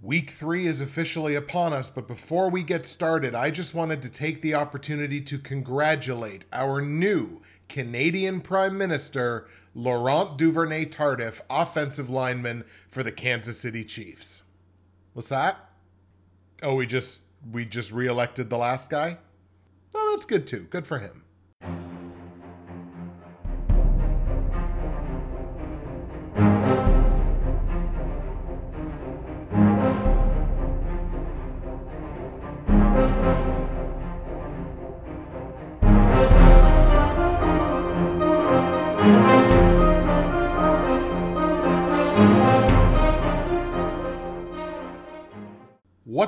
Week three is officially upon us, but before we get started, I just wanted to take the opportunity to congratulate our new Canadian Prime Minister, Laurent Duvernay Tardif, offensive lineman for the Kansas City Chiefs. What's that? Oh, we just we just reelected the last guy? Well, that's good too. Good for him.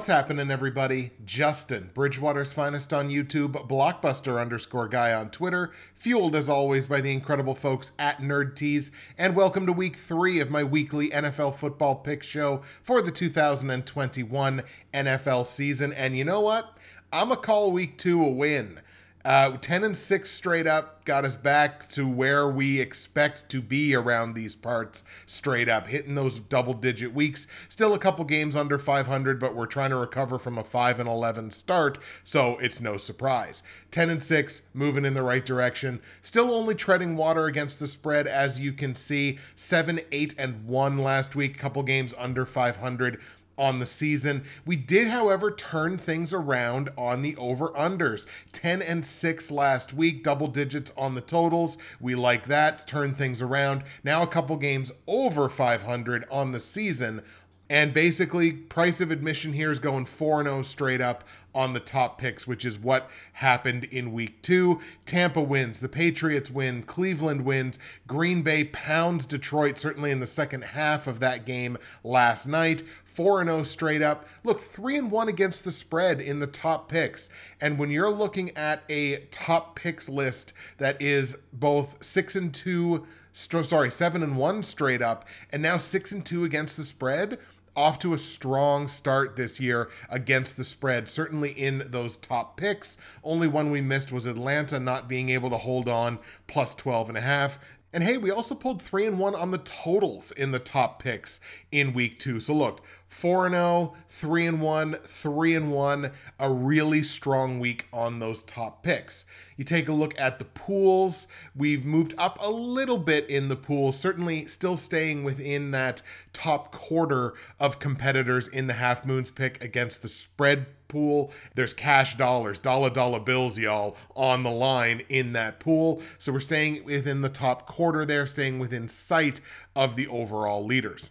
What's happening, everybody? Justin, Bridgewater's finest on YouTube, Blockbuster underscore guy on Twitter, fueled as always by the incredible folks at Nerd Teas, and welcome to week three of my weekly NFL football pick show for the 2021 NFL season. And you know what? I'm a call week two a win. Uh, 10 and 6 straight up got us back to where we expect to be around these parts straight up, hitting those double digit weeks. Still a couple games under 500, but we're trying to recover from a 5 and 11 start, so it's no surprise. 10 and 6, moving in the right direction. Still only treading water against the spread, as you can see. 7, 8, and 1 last week, couple games under 500 on the season. We did, however, turn things around on the over unders. 10 and 6 last week, double digits on the totals. We like that. Turn things around. Now a couple games over 500 on the season. And basically, price of admission here is going 4 0 straight up on the top picks, which is what happened in week two. Tampa wins, the Patriots win, Cleveland wins, Green Bay pounds Detroit, certainly in the second half of that game last night. 4 0 straight up. Look, 3 and 1 against the spread in the top picks. And when you're looking at a top picks list that is both 6 and 2, sorry, 7 and 1 straight up, and now 6 and 2 against the spread, off to a strong start this year against the spread, certainly in those top picks. Only one we missed was Atlanta not being able to hold on plus 12 and a half. And hey, we also pulled 3 and 1 on the totals in the top picks in week 2. So look, 4 and 0, 3 and 1, 3 and 1, a really strong week on those top picks. You take a look at the pools, we've moved up a little bit in the pool, certainly still staying within that top quarter of competitors in the half moons pick against the spread pool. There's cash dollars, dollar dollar bills, y'all, on the line in that pool. So we're staying within the top quarter there, staying within sight of the overall leaders.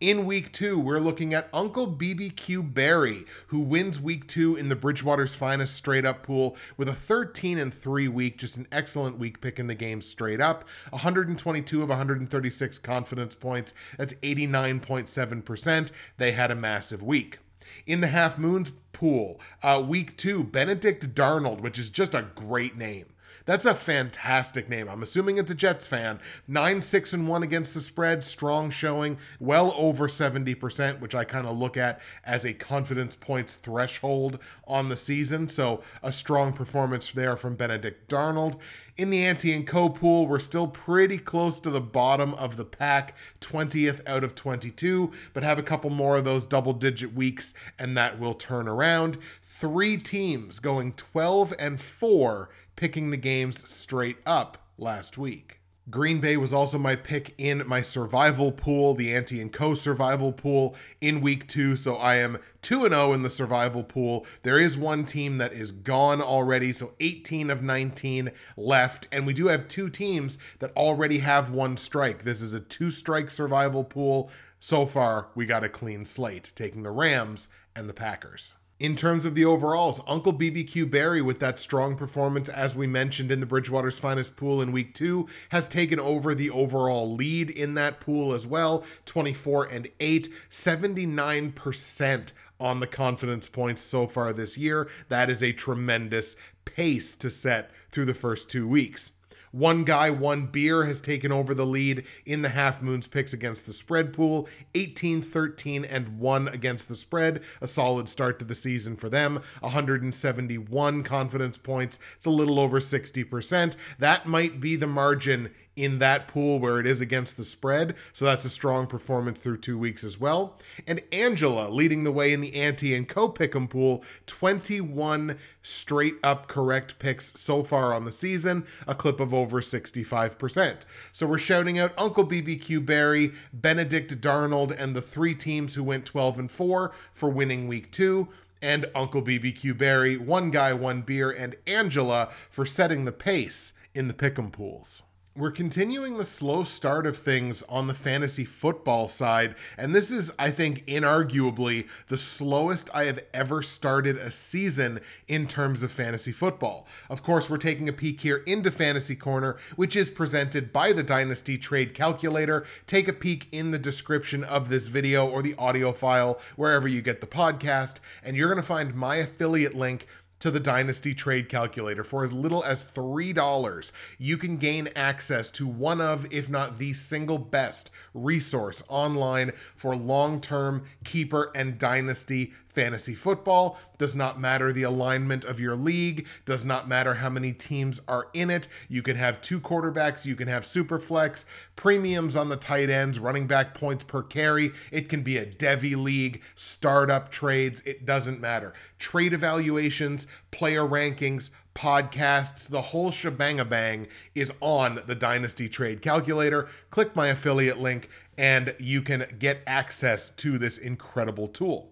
In week two, we're looking at Uncle BBQ Barry, who wins week two in the Bridgewater's finest straight up pool with a 13 and 3 week, just an excellent week picking the game straight up. 122 of 136 confidence points. That's 89.7%. They had a massive week. In the half moons pool, uh, week two, Benedict Darnold, which is just a great name. That's a fantastic name. I'm assuming it's a Jets fan. 9 6 and 1 against the spread, strong showing, well over 70%, which I kind of look at as a confidence points threshold on the season. So a strong performance there from Benedict Darnold. In the Ante and Co pool, we're still pretty close to the bottom of the pack, 20th out of 22, but have a couple more of those double digit weeks and that will turn around. Three teams going 12 and 4 picking the games straight up last week. Green Bay was also my pick in my survival pool, the Ante and Co survival pool in week 2, so I am 2 and 0 in the survival pool. There is one team that is gone already, so 18 of 19 left, and we do have two teams that already have one strike. This is a two strike survival pool. So far, we got a clean slate, taking the Rams and the Packers in terms of the overalls. Uncle BBQ Barry, with that strong performance, as we mentioned in the Bridgewater's finest pool in week two, has taken over the overall lead in that pool as well 24 and 8, 79% on the confidence points so far this year. That is a tremendous pace to set through the first two weeks. One guy, one beer has taken over the lead in the half moons picks against the spread pool 18, 13, and 1 against the spread. A solid start to the season for them. 171 confidence points. It's a little over 60%. That might be the margin in that pool where it is against the spread. So that's a strong performance through two weeks as well. And Angela leading the way in the Ante and Co Pick'em pool, 21 straight up correct picks so far on the season, a clip of over 65%. So we're shouting out Uncle BBQ Barry, Benedict Darnold, and the three teams who went 12 and 4 for winning week two and Uncle BBQ Barry, One Guy, One Beer, and Angela for setting the pace in the pick'em pools. We're continuing the slow start of things on the fantasy football side, and this is, I think, inarguably the slowest I have ever started a season in terms of fantasy football. Of course, we're taking a peek here into Fantasy Corner, which is presented by the Dynasty Trade Calculator. Take a peek in the description of this video or the audio file, wherever you get the podcast, and you're going to find my affiliate link to the Dynasty Trade Calculator. For as little as $3, you can gain access to one of, if not the single best resource online for long term keeper and dynasty fantasy football. Does not matter the alignment of your league, does not matter how many teams are in it. You can have two quarterbacks, you can have super flex, premiums on the tight ends, running back points per carry. It can be a Devy league, startup trades, it doesn't matter. Trade evaluations, player rankings, podcasts, the whole shebang bang is on the Dynasty Trade Calculator. Click my affiliate link and you can get access to this incredible tool.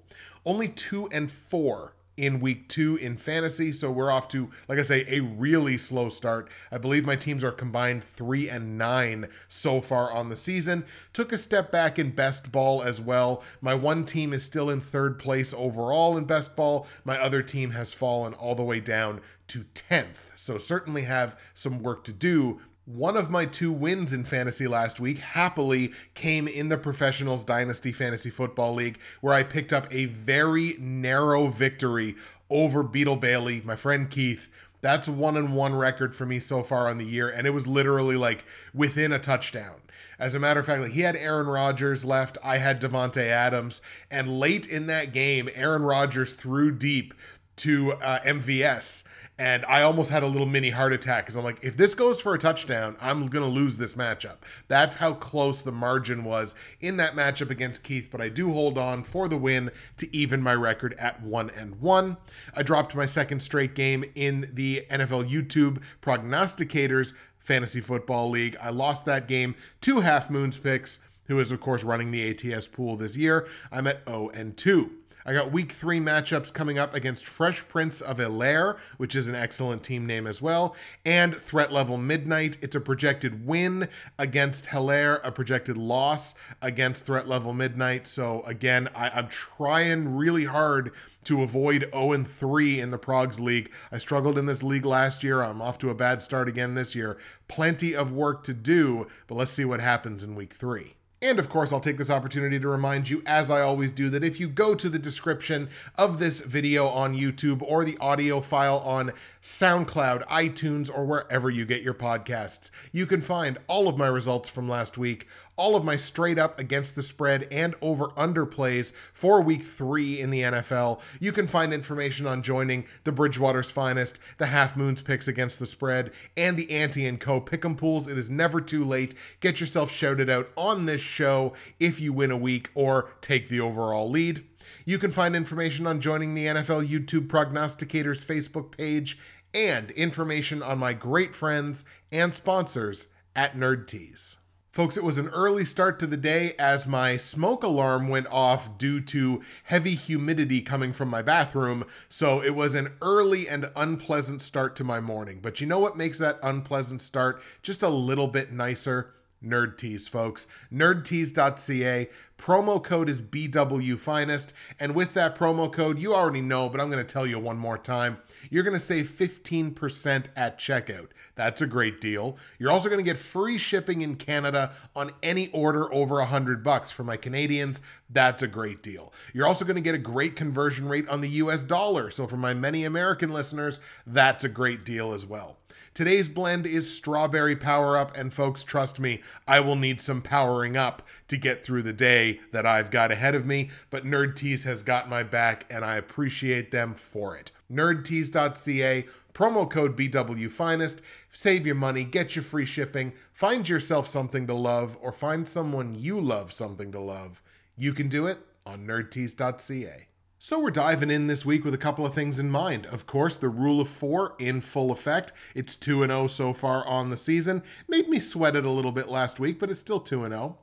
Only two and four in week two in fantasy. So we're off to, like I say, a really slow start. I believe my teams are combined three and nine so far on the season. Took a step back in best ball as well. My one team is still in third place overall in best ball. My other team has fallen all the way down to 10th. So certainly have some work to do one of my two wins in fantasy last week happily came in the Professionals Dynasty Fantasy Football League, where I picked up a very narrow victory over Beetle Bailey, my friend Keith. That's one and one record for me so far on the year, and it was literally like within a touchdown. As a matter of fact, like he had Aaron Rodgers left, I had Davante Adams, and late in that game, Aaron Rodgers threw deep to uh, MVS and I almost had a little mini heart attack because I'm like, if this goes for a touchdown, I'm going to lose this matchup. That's how close the margin was in that matchup against Keith, but I do hold on for the win to even my record at 1 and 1. I dropped my second straight game in the NFL YouTube prognosticators fantasy football league. I lost that game to Half Moons Picks, who is of course running the ATS pool this year. I'm at 0 and 2. I got week three matchups coming up against Fresh Prince of Elair, which is an excellent team name as well, and Threat Level Midnight. It's a projected win against Hilaire, a projected loss against Threat Level Midnight. So again, I, I'm trying really hard to avoid 0 3 in the Progs League. I struggled in this league last year. I'm off to a bad start again this year. Plenty of work to do, but let's see what happens in week three. And of course, I'll take this opportunity to remind you, as I always do, that if you go to the description of this video on YouTube or the audio file on SoundCloud, iTunes, or wherever you get your podcasts, you can find all of my results from last week, all of my straight up against the spread and over under plays for week three in the NFL. You can find information on joining the Bridgewater's Finest, the Half Moons picks against the spread, and the Ante and Co. Pick'em pools. It is never too late. Get yourself shouted out on this show if you win a week or take the overall lead. You can find information on joining the NFL YouTube Prognosticators Facebook page and information on my great friends and sponsors at Nerd Teas. Folks, it was an early start to the day as my smoke alarm went off due to heavy humidity coming from my bathroom. So it was an early and unpleasant start to my morning. But you know what makes that unpleasant start just a little bit nicer? Nerd Teas, folks. Nerdteas.ca. Promo code is BW Finest. And with that promo code, you already know, but I'm going to tell you one more time. You're going to save 15% at checkout. That's a great deal. You're also going to get free shipping in Canada on any order over 100 bucks for my Canadians. That's a great deal. You're also going to get a great conversion rate on the US dollar. So for my many American listeners, that's a great deal as well. Today's blend is strawberry power up, and folks, trust me, I will need some powering up to get through the day that I've got ahead of me, but Nerd Teas has got my back, and I appreciate them for it. NerdTeas.ca, promo code BWFinest, save your money, get your free shipping, find yourself something to love, or find someone you love something to love. You can do it on nerdteas.ca. So we're diving in this week with a couple of things in mind. Of course, the rule of 4 in full effect. It's 2 and 0 so far on the season. Made me sweat it a little bit last week, but it's still 2 and 0.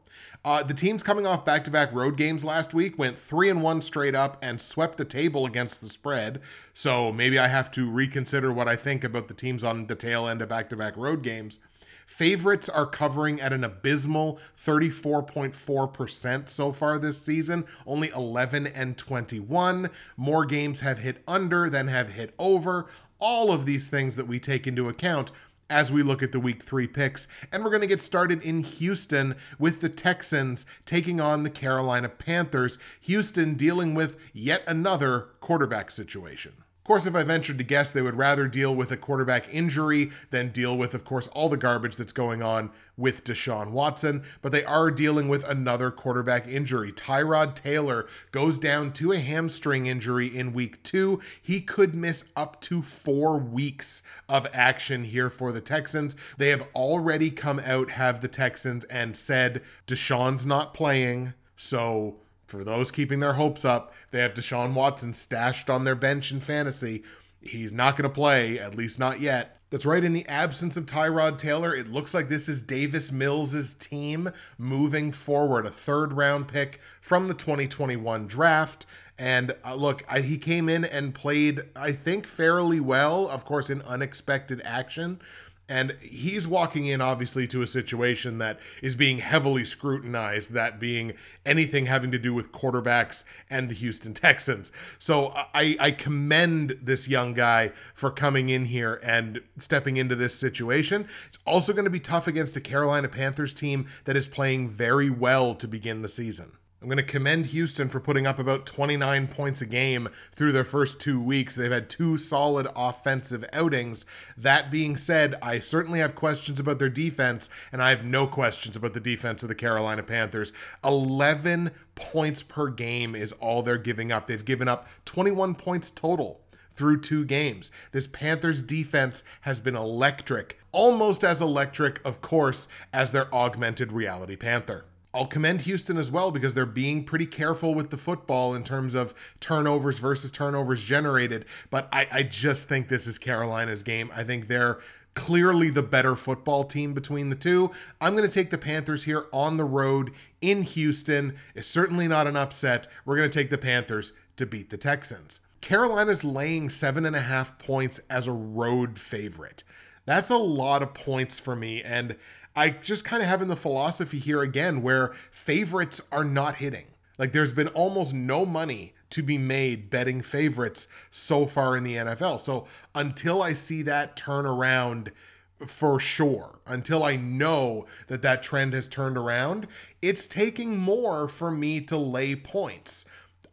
Uh, the teams coming off back-to-back road games last week went three and one straight up and swept the table against the spread. So maybe I have to reconsider what I think about the teams on the tail end of back-to-back road games. Favorites are covering at an abysmal 34.4% so far this season, only 11 and 21. More games have hit under than have hit over. All of these things that we take into account as we look at the week three picks. And we're going to get started in Houston with the Texans taking on the Carolina Panthers. Houston dealing with yet another quarterback situation. Of course, if I ventured to guess, they would rather deal with a quarterback injury than deal with, of course, all the garbage that's going on with Deshaun Watson. But they are dealing with another quarterback injury. Tyrod Taylor goes down to a hamstring injury in week two. He could miss up to four weeks of action here for the Texans. They have already come out, have the Texans, and said Deshaun's not playing. So for those keeping their hopes up, they have Deshaun Watson stashed on their bench in fantasy. He's not going to play, at least not yet. That's right, in the absence of Tyrod Taylor, it looks like this is Davis Mills' team moving forward. A third round pick from the 2021 draft. And uh, look, I, he came in and played, I think, fairly well, of course, in unexpected action. And he's walking in, obviously, to a situation that is being heavily scrutinized, that being anything having to do with quarterbacks and the Houston Texans. So I, I commend this young guy for coming in here and stepping into this situation. It's also going to be tough against a Carolina Panthers team that is playing very well to begin the season. I'm going to commend Houston for putting up about 29 points a game through their first two weeks. They've had two solid offensive outings. That being said, I certainly have questions about their defense, and I have no questions about the defense of the Carolina Panthers. 11 points per game is all they're giving up. They've given up 21 points total through two games. This Panthers defense has been electric, almost as electric, of course, as their augmented reality Panther. I'll commend Houston as well because they're being pretty careful with the football in terms of turnovers versus turnovers generated. But I, I just think this is Carolina's game. I think they're clearly the better football team between the two. I'm going to take the Panthers here on the road in Houston. It's certainly not an upset. We're going to take the Panthers to beat the Texans. Carolina's laying seven and a half points as a road favorite. That's a lot of points for me. And I just kind of having the philosophy here again where favorites are not hitting. Like there's been almost no money to be made betting favorites so far in the NFL. So until I see that turn around for sure, until I know that that trend has turned around, it's taking more for me to lay points.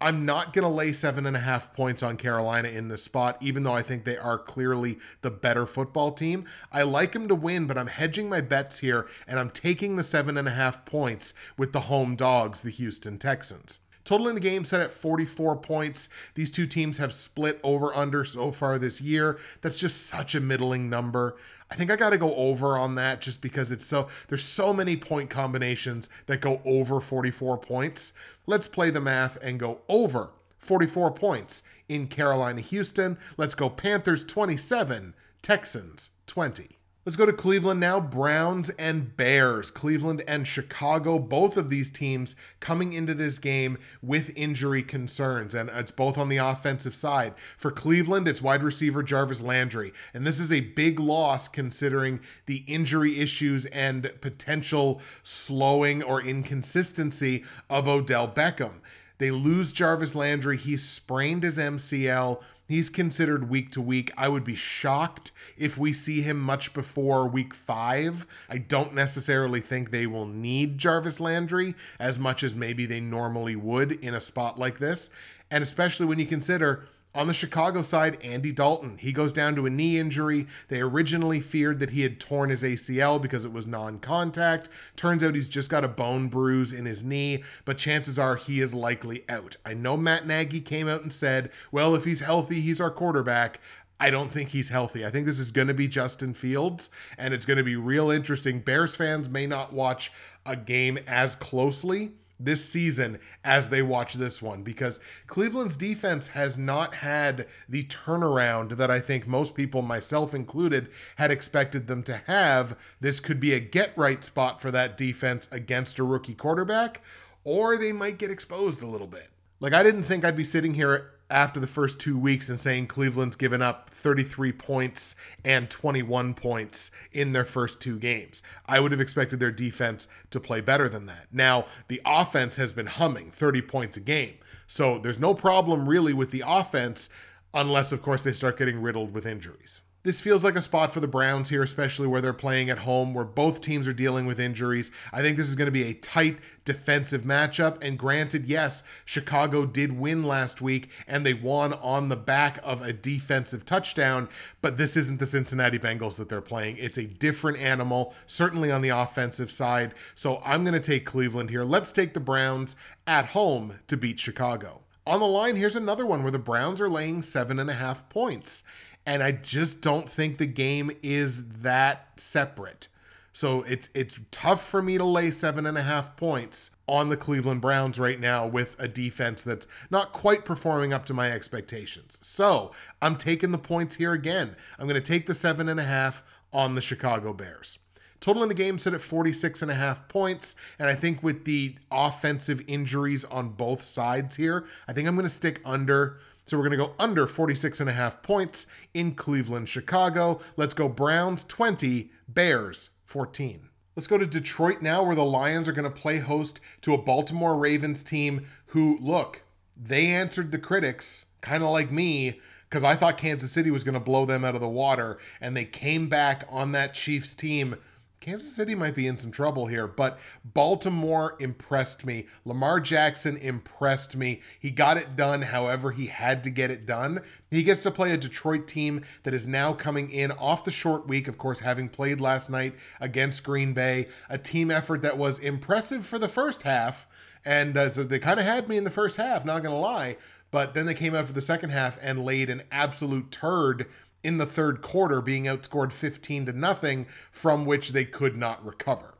I'm not going to lay seven and a half points on Carolina in this spot, even though I think they are clearly the better football team. I like them to win, but I'm hedging my bets here, and I'm taking the seven and a half points with the home dogs, the Houston Texans. Total in the game set at 44 points. These two teams have split over under so far this year. That's just such a middling number. I think I got to go over on that just because it's so there's so many point combinations that go over 44 points. Let's play the math and go over 44 points in Carolina Houston. Let's go Panthers 27, Texans 20. Let's go to Cleveland now. Browns and Bears. Cleveland and Chicago. Both of these teams coming into this game with injury concerns, and it's both on the offensive side. For Cleveland, it's wide receiver Jarvis Landry. And this is a big loss considering the injury issues and potential slowing or inconsistency of Odell Beckham. They lose Jarvis Landry. He sprained his MCL He's considered week to week. I would be shocked if we see him much before week five. I don't necessarily think they will need Jarvis Landry as much as maybe they normally would in a spot like this. And especially when you consider On the Chicago side, Andy Dalton. He goes down to a knee injury. They originally feared that he had torn his ACL because it was non contact. Turns out he's just got a bone bruise in his knee, but chances are he is likely out. I know Matt Nagy came out and said, well, if he's healthy, he's our quarterback. I don't think he's healthy. I think this is going to be Justin Fields, and it's going to be real interesting. Bears fans may not watch a game as closely this season as they watch this one because Cleveland's defense has not had the turnaround that I think most people, myself included, had expected them to have. This could be a get right spot for that defense against a rookie quarterback, or they might get exposed a little bit. Like, I didn't think I'd be sitting here after the first two weeks and saying Cleveland's given up 33 points and 21 points in their first two games. I would have expected their defense to play better than that. Now, the offense has been humming 30 points a game. So there's no problem really with the offense, unless, of course, they start getting riddled with injuries. This feels like a spot for the Browns here, especially where they're playing at home, where both teams are dealing with injuries. I think this is going to be a tight defensive matchup. And granted, yes, Chicago did win last week and they won on the back of a defensive touchdown, but this isn't the Cincinnati Bengals that they're playing. It's a different animal, certainly on the offensive side. So I'm going to take Cleveland here. Let's take the Browns at home to beat Chicago. On the line, here's another one where the Browns are laying seven and a half points and I just don't think the game is that separate. So it's it's tough for me to lay seven and a half points on the Cleveland Browns right now with a defense that's not quite performing up to my expectations. So I'm taking the points here again. I'm going to take the seven and a half on the Chicago Bears. Total in the game set at 46 and a half points. And I think with the offensive injuries on both sides here, I think I'm going to stick under so we're going to go under 46 and a half points in Cleveland, Chicago. Let's go Browns 20, Bears 14. Let's go to Detroit now, where the Lions are going to play host to a Baltimore Ravens team who, look, they answered the critics, kind of like me, because I thought Kansas City was going to blow them out of the water, and they came back on that Chiefs team Kansas City might be in some trouble here, but Baltimore impressed me. Lamar Jackson impressed me. He got it done however he had to get it done. He gets to play a Detroit team that is now coming in off the short week, of course, having played last night against Green Bay, a team effort that was impressive for the first half. And uh, so they kind of had me in the first half, not going to lie. But then they came out for the second half and laid an absolute turd in the third quarter, being outscored 15 to nothing, from which they could not recover.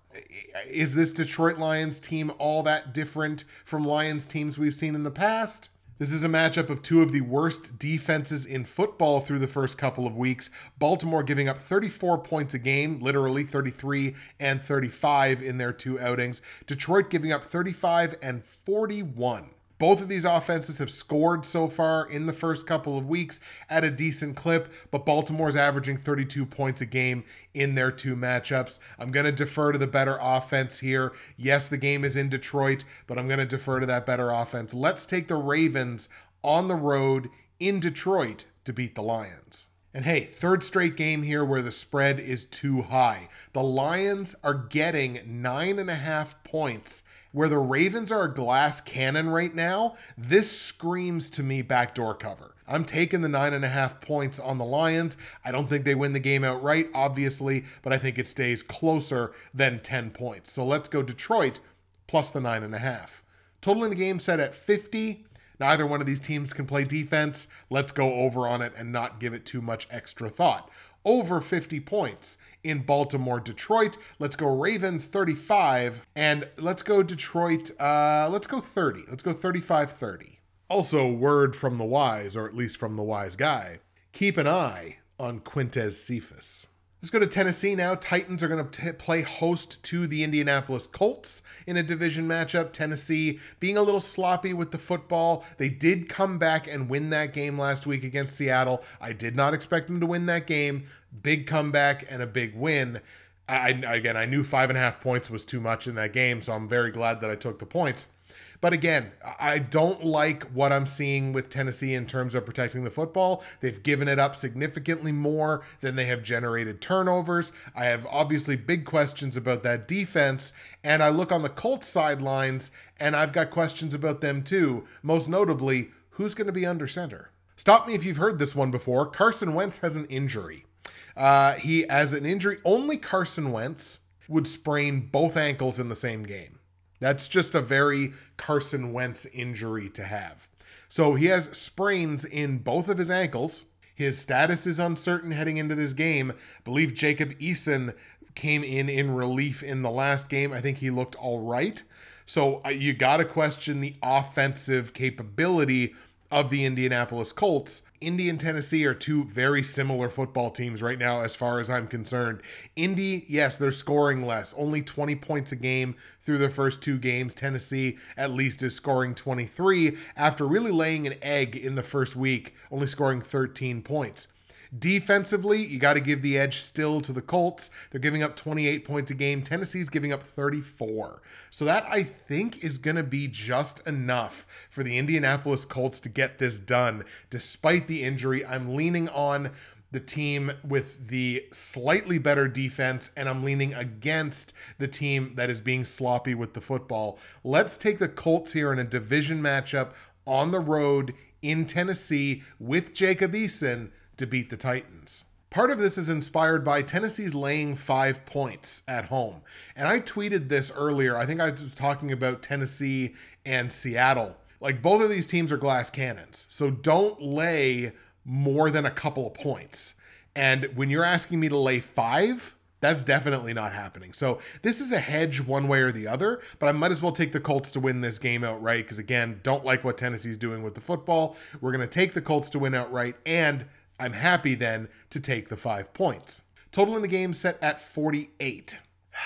Is this Detroit Lions team all that different from Lions teams we've seen in the past? This is a matchup of two of the worst defenses in football through the first couple of weeks. Baltimore giving up 34 points a game, literally 33 and 35 in their two outings. Detroit giving up 35 and 41. Both of these offenses have scored so far in the first couple of weeks at a decent clip, but Baltimore's averaging 32 points a game in their two matchups. I'm going to defer to the better offense here. Yes, the game is in Detroit, but I'm going to defer to that better offense. Let's take the Ravens on the road in Detroit to beat the Lions. And hey, third straight game here where the spread is too high. The Lions are getting nine and a half points where the Ravens are a glass cannon right now, this screams to me backdoor cover. I'm taking the nine and a half points on the Lions. I don't think they win the game outright, obviously, but I think it stays closer than 10 points. So let's go Detroit plus the nine and a half. Total in the game set at 50. Neither one of these teams can play defense. Let's go over on it and not give it too much extra thought. Over 50 points in Baltimore, Detroit. Let's go Ravens 35 and let's go Detroit uh let's go 30. Let's go 35-30. Also word from the wise or at least from the wise guy. Keep an eye on Quintez Cephus. Let's go to Tennessee now. Titans are going to play host to the Indianapolis Colts in a division matchup. Tennessee being a little sloppy with the football. They did come back and win that game last week against Seattle. I did not expect them to win that game. Big comeback and a big win. I, again, I knew five and a half points was too much in that game, so I'm very glad that I took the points. But again, I don't like what I'm seeing with Tennessee in terms of protecting the football. They've given it up significantly more than they have generated turnovers. I have obviously big questions about that defense. And I look on the Colts sidelines and I've got questions about them too. Most notably, who's going to be under center? Stop me if you've heard this one before. Carson Wentz has an injury. Uh, he has an injury. Only Carson Wentz would sprain both ankles in the same game. That's just a very Carson Wentz injury to have. So he has sprains in both of his ankles. His status is uncertain heading into this game. I believe Jacob Eason came in in relief in the last game. I think he looked all right. So uh, you got to question the offensive capability of the Indianapolis Colts. Indy and Tennessee are two very similar football teams right now, as far as I'm concerned. Indy, yes, they're scoring less, only 20 points a game through their first two games. Tennessee, at least, is scoring 23 after really laying an egg in the first week, only scoring 13 points. Defensively, you got to give the edge still to the Colts. They're giving up 28 points a game. Tennessee's giving up 34. So that I think is going to be just enough for the Indianapolis Colts to get this done. Despite the injury, I'm leaning on the team with the slightly better defense, and I'm leaning against the team that is being sloppy with the football. Let's take the Colts here in a division matchup on the road in Tennessee with Jacob Eason to beat the Titans. Part of this is inspired by Tennessee's laying five points at home. And I tweeted this earlier. I think I was talking about Tennessee and Seattle. Like both of these teams are glass cannons. So don't lay more than a couple of points. And when you're asking me to lay five, that's definitely not happening. So this is a hedge one way or the other, but I might as well take the Colts to win this game outright because again, don't like what Tennessee's doing with the football. We're going to take the Colts to win outright and I'm happy then to take the five points. Total in the game set at 48.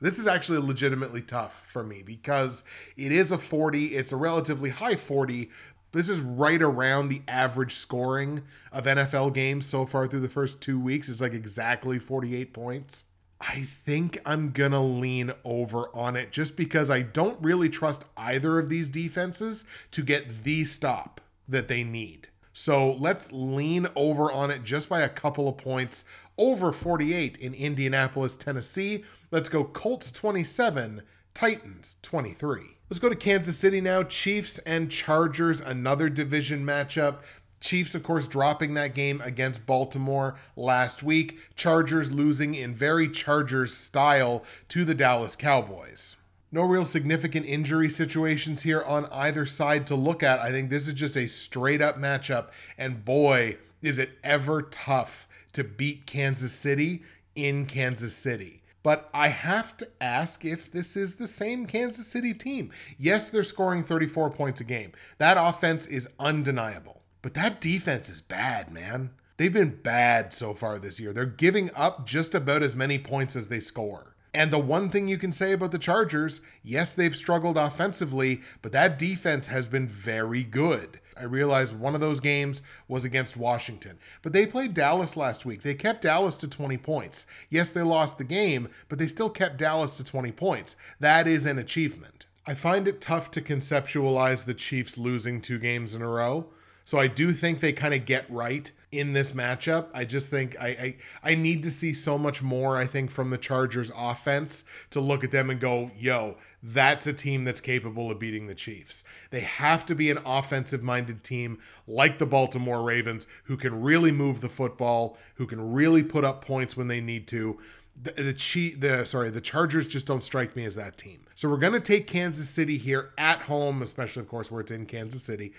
This is actually legitimately tough for me because it is a 40. It's a relatively high 40. This is right around the average scoring of NFL games so far through the first two weeks. It's like exactly 48 points. I think I'm going to lean over on it just because I don't really trust either of these defenses to get the stop that they need. So let's lean over on it just by a couple of points over 48 in Indianapolis, Tennessee. Let's go Colts 27, Titans 23. Let's go to Kansas City now. Chiefs and Chargers, another division matchup. Chiefs, of course, dropping that game against Baltimore last week. Chargers losing in very Chargers style to the Dallas Cowboys. No real significant injury situations here on either side to look at. I think this is just a straight up matchup. And boy, is it ever tough to beat Kansas City in Kansas City. But I have to ask if this is the same Kansas City team. Yes, they're scoring 34 points a game. That offense is undeniable. But that defense is bad, man. They've been bad so far this year. They're giving up just about as many points as they score. And the one thing you can say about the Chargers, yes, they've struggled offensively, but that defense has been very good. I realize one of those games was against Washington, but they played Dallas last week. They kept Dallas to 20 points. Yes, they lost the game, but they still kept Dallas to 20 points. That is an achievement. I find it tough to conceptualize the Chiefs losing two games in a row. So I do think they kind of get right in this matchup. I just think I, I I need to see so much more. I think from the Chargers offense to look at them and go, yo, that's a team that's capable of beating the Chiefs. They have to be an offensive minded team like the Baltimore Ravens who can really move the football, who can really put up points when they need to. The, the the sorry the Chargers just don't strike me as that team. So we're gonna take Kansas City here at home, especially of course where it's in Kansas City,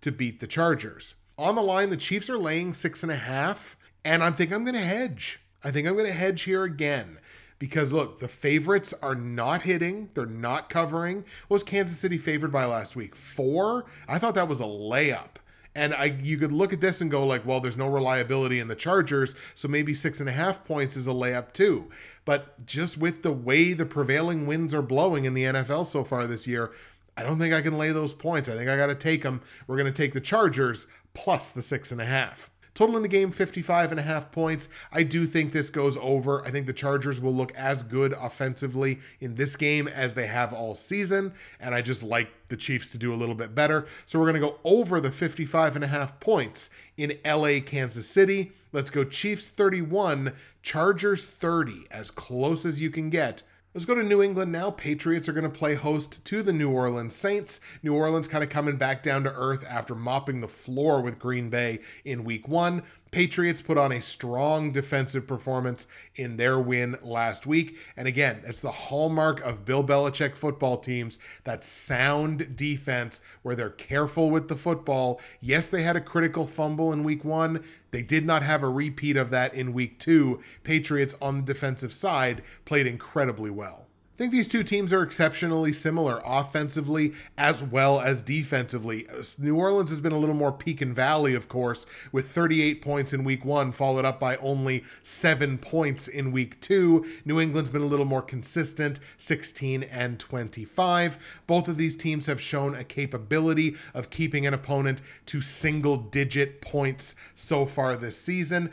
to beat the Chargers on the line. The Chiefs are laying six and a half, and I think I'm going to hedge. I think I'm going to hedge here again because look, the favorites are not hitting, they're not covering. What was Kansas City favored by last week? Four? I thought that was a layup. And I you could look at this and go like, well, there's no reliability in the Chargers, so maybe six and a half points is a layup too. But just with the way the prevailing winds are blowing in the NFL so far this year, I don't think I can lay those points. I think I got to take them. We're going to take the Chargers plus the six and a half. Total in the game 55 and a half points. I do think this goes over. I think the Chargers will look as good offensively in this game as they have all season. And I just like the Chiefs to do a little bit better. So we're going to go over the 55 and a half points in LA, Kansas City. Let's go Chiefs 31, Chargers 30, as close as you can get Let's go to New England now. Patriots are going to play host to the New Orleans Saints. New Orleans kind of coming back down to earth after mopping the floor with Green Bay in week one. Patriots put on a strong defensive performance in their win last week. And again, it's the hallmark of Bill Belichick football teams that sound defense where they're careful with the football. Yes, they had a critical fumble in week one. They did not have a repeat of that in week two. Patriots on the defensive side played incredibly well think these two teams are exceptionally similar offensively as well as defensively. New Orleans has been a little more peak and valley, of course, with 38 points in week one, followed up by only seven points in week two. New England's been a little more consistent, 16 and 25. Both of these teams have shown a capability of keeping an opponent to single digit points so far this season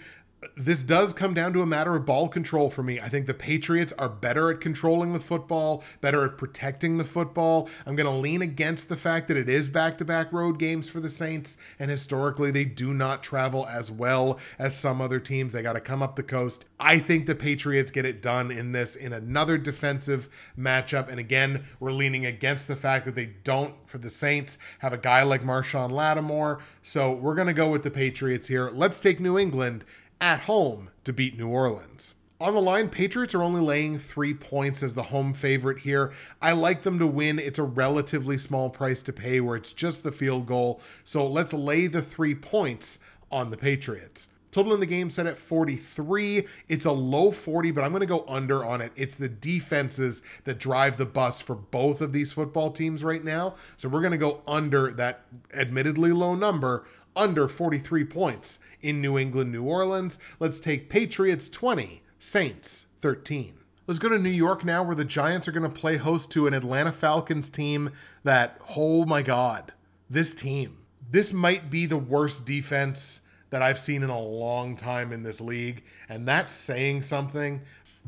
this does come down to a matter of ball control for me. I think the Patriots are better at controlling the football, better at protecting the football. I'm going to lean against the fact that it is back to back road games for the Saints, and historically, they do not travel as well as some other teams. They got to come up the coast. I think the Patriots get it done in this in another defensive matchup. And again, we're leaning against the fact that they don't, for the Saints, have a guy like Marshon Lattimore. So we're going to go with the Patriots here. Let's take New England at home to beat New Orleans. On the line, Patriots are only laying three points as the home favorite here. I like them to win. It's a relatively small price to pay where it's just the field goal. So let's lay the three points on the Patriots. Total in the game set at 43. It's a low 40, but I'm going to go under on it. It's the defenses that drive the bus for both of these football teams right now. So we're going to go under that admittedly low number under 43 points in New England, New Orleans. Let's take Patriots 20, Saints 13. Let's go to New York now, where the Giants are going to play host to an Atlanta Falcons team that, oh my God, this team, this might be the worst defense that I've seen in a long time in this league. And that's saying something.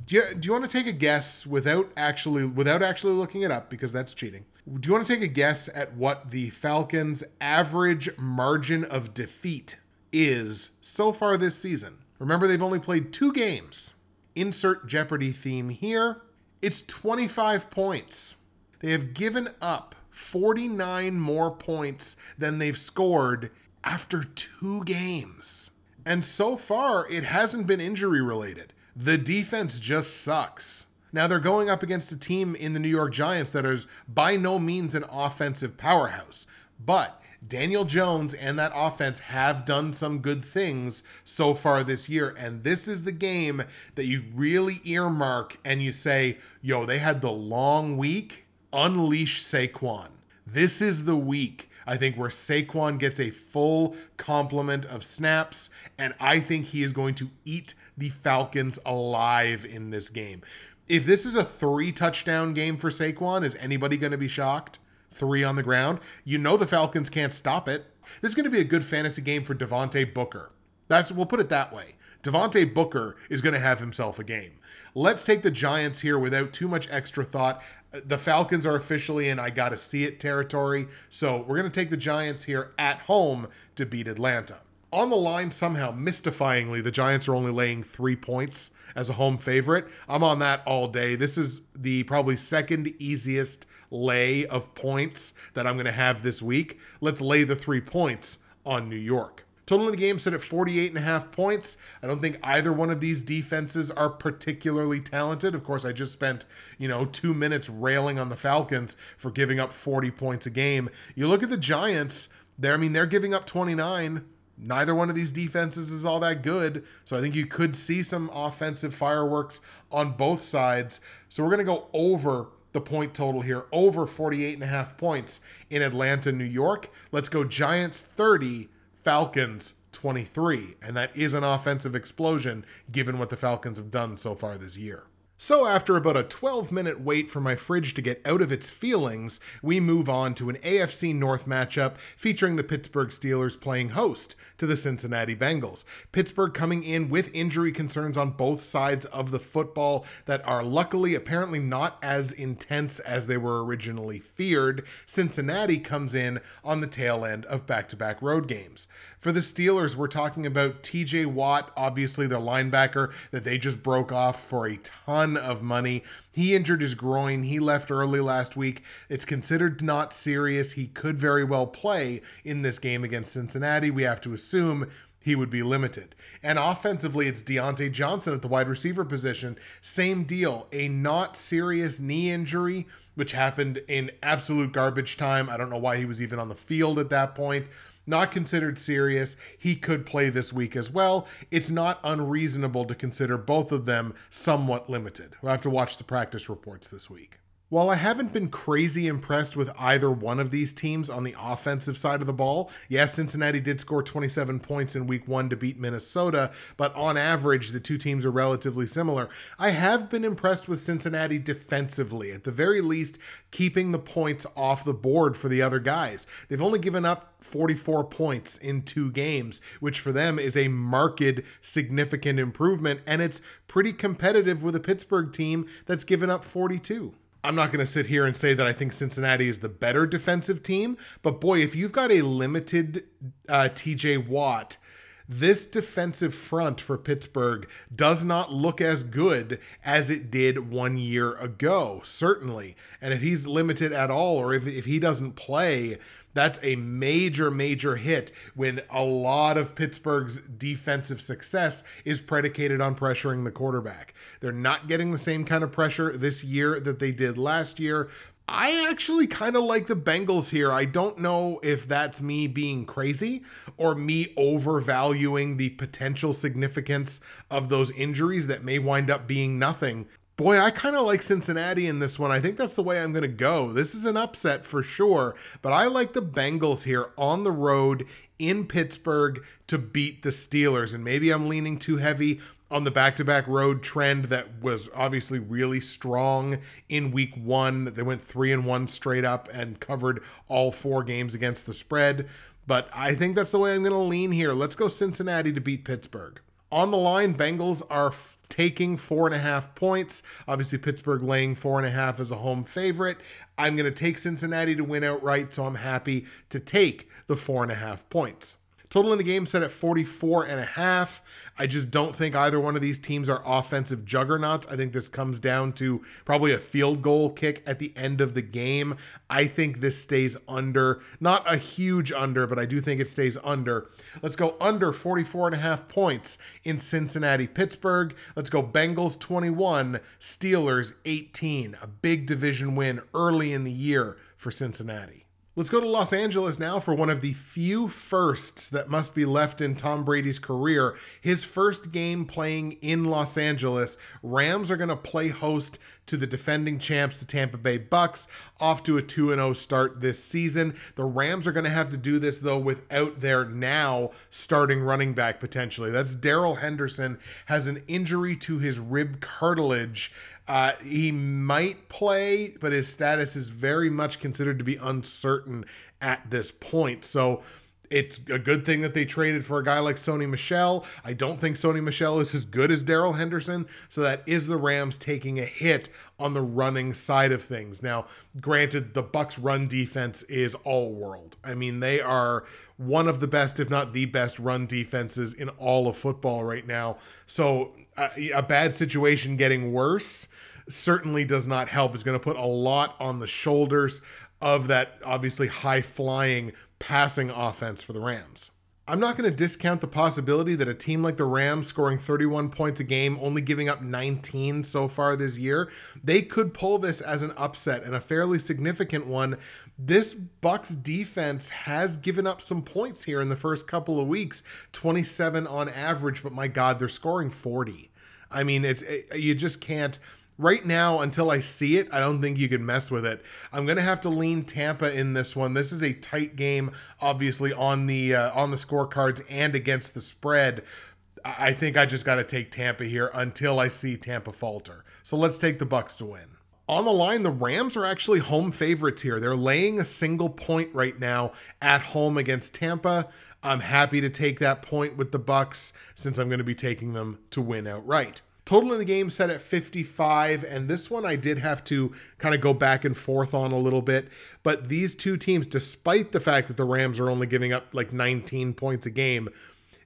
Do you, do you want to take a guess without actually without actually looking it up because that's cheating? Do you want to take a guess at what the Falcons' average margin of defeat is so far this season? Remember, they've only played two games. Insert Jeopardy theme here. It's 25 points. They have given up 49 more points than they've scored after two games. And so far, it hasn't been injury related. The defense just sucks. Now they're going up against a team in the New York Giants that is by no means an offensive powerhouse, but Daniel Jones and that offense have done some good things so far this year. And this is the game that you really earmark and you say, yo, they had the long week. Unleash Saquon. This is the week, I think, where Saquon gets a full complement of snaps. And I think he is going to eat the Falcons alive in this game if this is a three touchdown game for Saquon, is anybody going to be shocked? Three on the ground. You know the Falcons can't stop it. This is going to be a good fantasy game for Devontae Booker. That's we'll put it that way. Devontae Booker is going to have himself a game. Let's take the Giants here without too much extra thought. The Falcons are officially in I got to see it territory. So we're going to take the Giants here at home to beat Atlanta. On the line, somehow, mystifyingly, the Giants are only laying three points as a home favorite. I'm on that all day. This is the probably second easiest lay of points that I'm going to have this week. Let's lay the three points on New York. Total in the game set at 48 and a half points. I don't think either one of these defenses are particularly talented. Of course, I just spent, you know, two minutes railing on the Falcons for giving up 40 points a game. You look at the Giants, there, I mean, they're giving up 29 neither one of these defenses is all that good. So I think you could see some offensive fireworks on both sides. So we're going to go over the point total here, over 48 and a half points in Atlanta, New York. Let's go Giants 30, Falcons 23. And that is an offensive explosion given what the Falcons have done so far this year. So, after about a 12 minute wait for my fridge to get out of its feelings, we move on to an AFC North matchup featuring the Pittsburgh Steelers playing host to the Cincinnati Bengals. Pittsburgh coming in with injury concerns on both sides of the football that are luckily apparently not as intense as they were originally feared. Cincinnati comes in on the tail end of back to back road games. For the Steelers, we're talking about TJ Watt, obviously the linebacker that they just broke off for a ton of money. He injured his groin. He left early last week. It's considered not serious. He could very well play in this game against Cincinnati. We have to assume he would be limited. And offensively, it's Diontae Johnson at the wide receiver position. Same deal. A not serious knee injury, which happened in absolute garbage time. I don't know why he was even on the field at that point. Not considered serious. He could play this week as well. It's not unreasonable to consider both of them somewhat limited. We'll have to watch the practice reports this week. While I haven't been crazy impressed with either one of these teams on the offensive side of the ball, yes, Cincinnati did score 27 points in week one to beat Minnesota, but on average, the two teams are relatively similar. I have been impressed with Cincinnati defensively, at the very least, keeping the points off the board for the other guys. They've only given up 44 points in two games, which for them is a marked, significant improvement, and it's pretty competitive with a Pittsburgh team that's given up 42. I'm not going to sit here and say that I think Cincinnati is the better defensive team, but boy, if you've got a limited uh, TJ Watt, this defensive front for Pittsburgh does not look as good as it did one year ago, certainly. And if he's limited at all, or if, if he doesn't play, that's a major, major hit when a lot of Pittsburgh's defensive success is predicated on pressuring the quarterback. They're not getting the same kind of pressure this year that they did last year. I actually kind of like the Bengals here. I don't know if that's me being crazy or me overvaluing the potential significance of those injuries that may wind up being nothing boy, I kind of like Cincinnati in this one. I think that's the way I'm going to go. This is an upset for sure, but I like the Bengals here on the road in Pittsburgh to beat the Steelers. And maybe I'm leaning too heavy on the back to back road trend that was obviously really strong in week one. They went three and one straight up and covered all four games against the spread. But I think that's the way I'm going to lean here. Let's go Cincinnati to beat Pittsburgh. On the line, Bengals are f- taking four and a half points. Obviously, Pittsburgh laying four and a half as a home favorite. I'm going to take Cincinnati to win outright, so I'm happy to take the four and a half points. Total in the game set at 44 and a half. I just don't think either one of these teams are offensive juggernauts. I think this comes down to probably a field goal kick at the end of the game. I think this stays under, not a huge under, but I do think it stays under. Let's go under 44 and a half points in Cincinnati, Pittsburgh. Let's go Bengals 21, Steelers 18. A big division win early in the year for Cincinnati. Let's go to Los Angeles now for one of the few firsts that must be left in Tom Brady's career. His first game playing in Los Angeles. Rams are going to play host to the defending champs, the Tampa Bay Bucks, off to a 2 0 start this season. The Rams are going to have to do this, though, without their now starting running back potentially. That's Darrell Henderson, has an injury to his rib cartilage. Uh, he might play, but his status is very much considered to be uncertain at this point. So it's a good thing that they traded for a guy like Sony Michel. I don't think Sony Michel is as good as Darrell Henderson, so that is the Rams taking a hit on the running side of things. Now, granted, the Bucks run defense is all world. I mean, they are one of the best, if not the best, run defenses in all of football right now. So uh, a bad situation getting worse certainly does not help. It's going to put a lot on the shoulders of that obviously high flying passing offense for the Rams. I'm not going to discount the possibility that a team like the Rams scoring 31 points a game, only giving up 19 so far this year, they could pull this as an upset and a fairly significant one. This Bucks defense has given up some points here in the first couple of weeks, 27 on average, but my god, they're scoring 40. I mean, it's it, you just can't right now until I see it, I don't think you can mess with it. I'm gonna have to lean Tampa in this one. This is a tight game, obviously on the uh, on the scorecards and against the spread. I think I just got to take Tampa here until I see Tampa falter. So let's take the Bucks to win. On the line, the Rams are actually home favorites here. They're laying a single point right now at home against Tampa. I'm happy to take that point with the Bucks since I'm going to be taking them to win outright. Total in the game set at 55, and this one I did have to kind of go back and forth on a little bit. But these two teams, despite the fact that the Rams are only giving up like 19 points a game,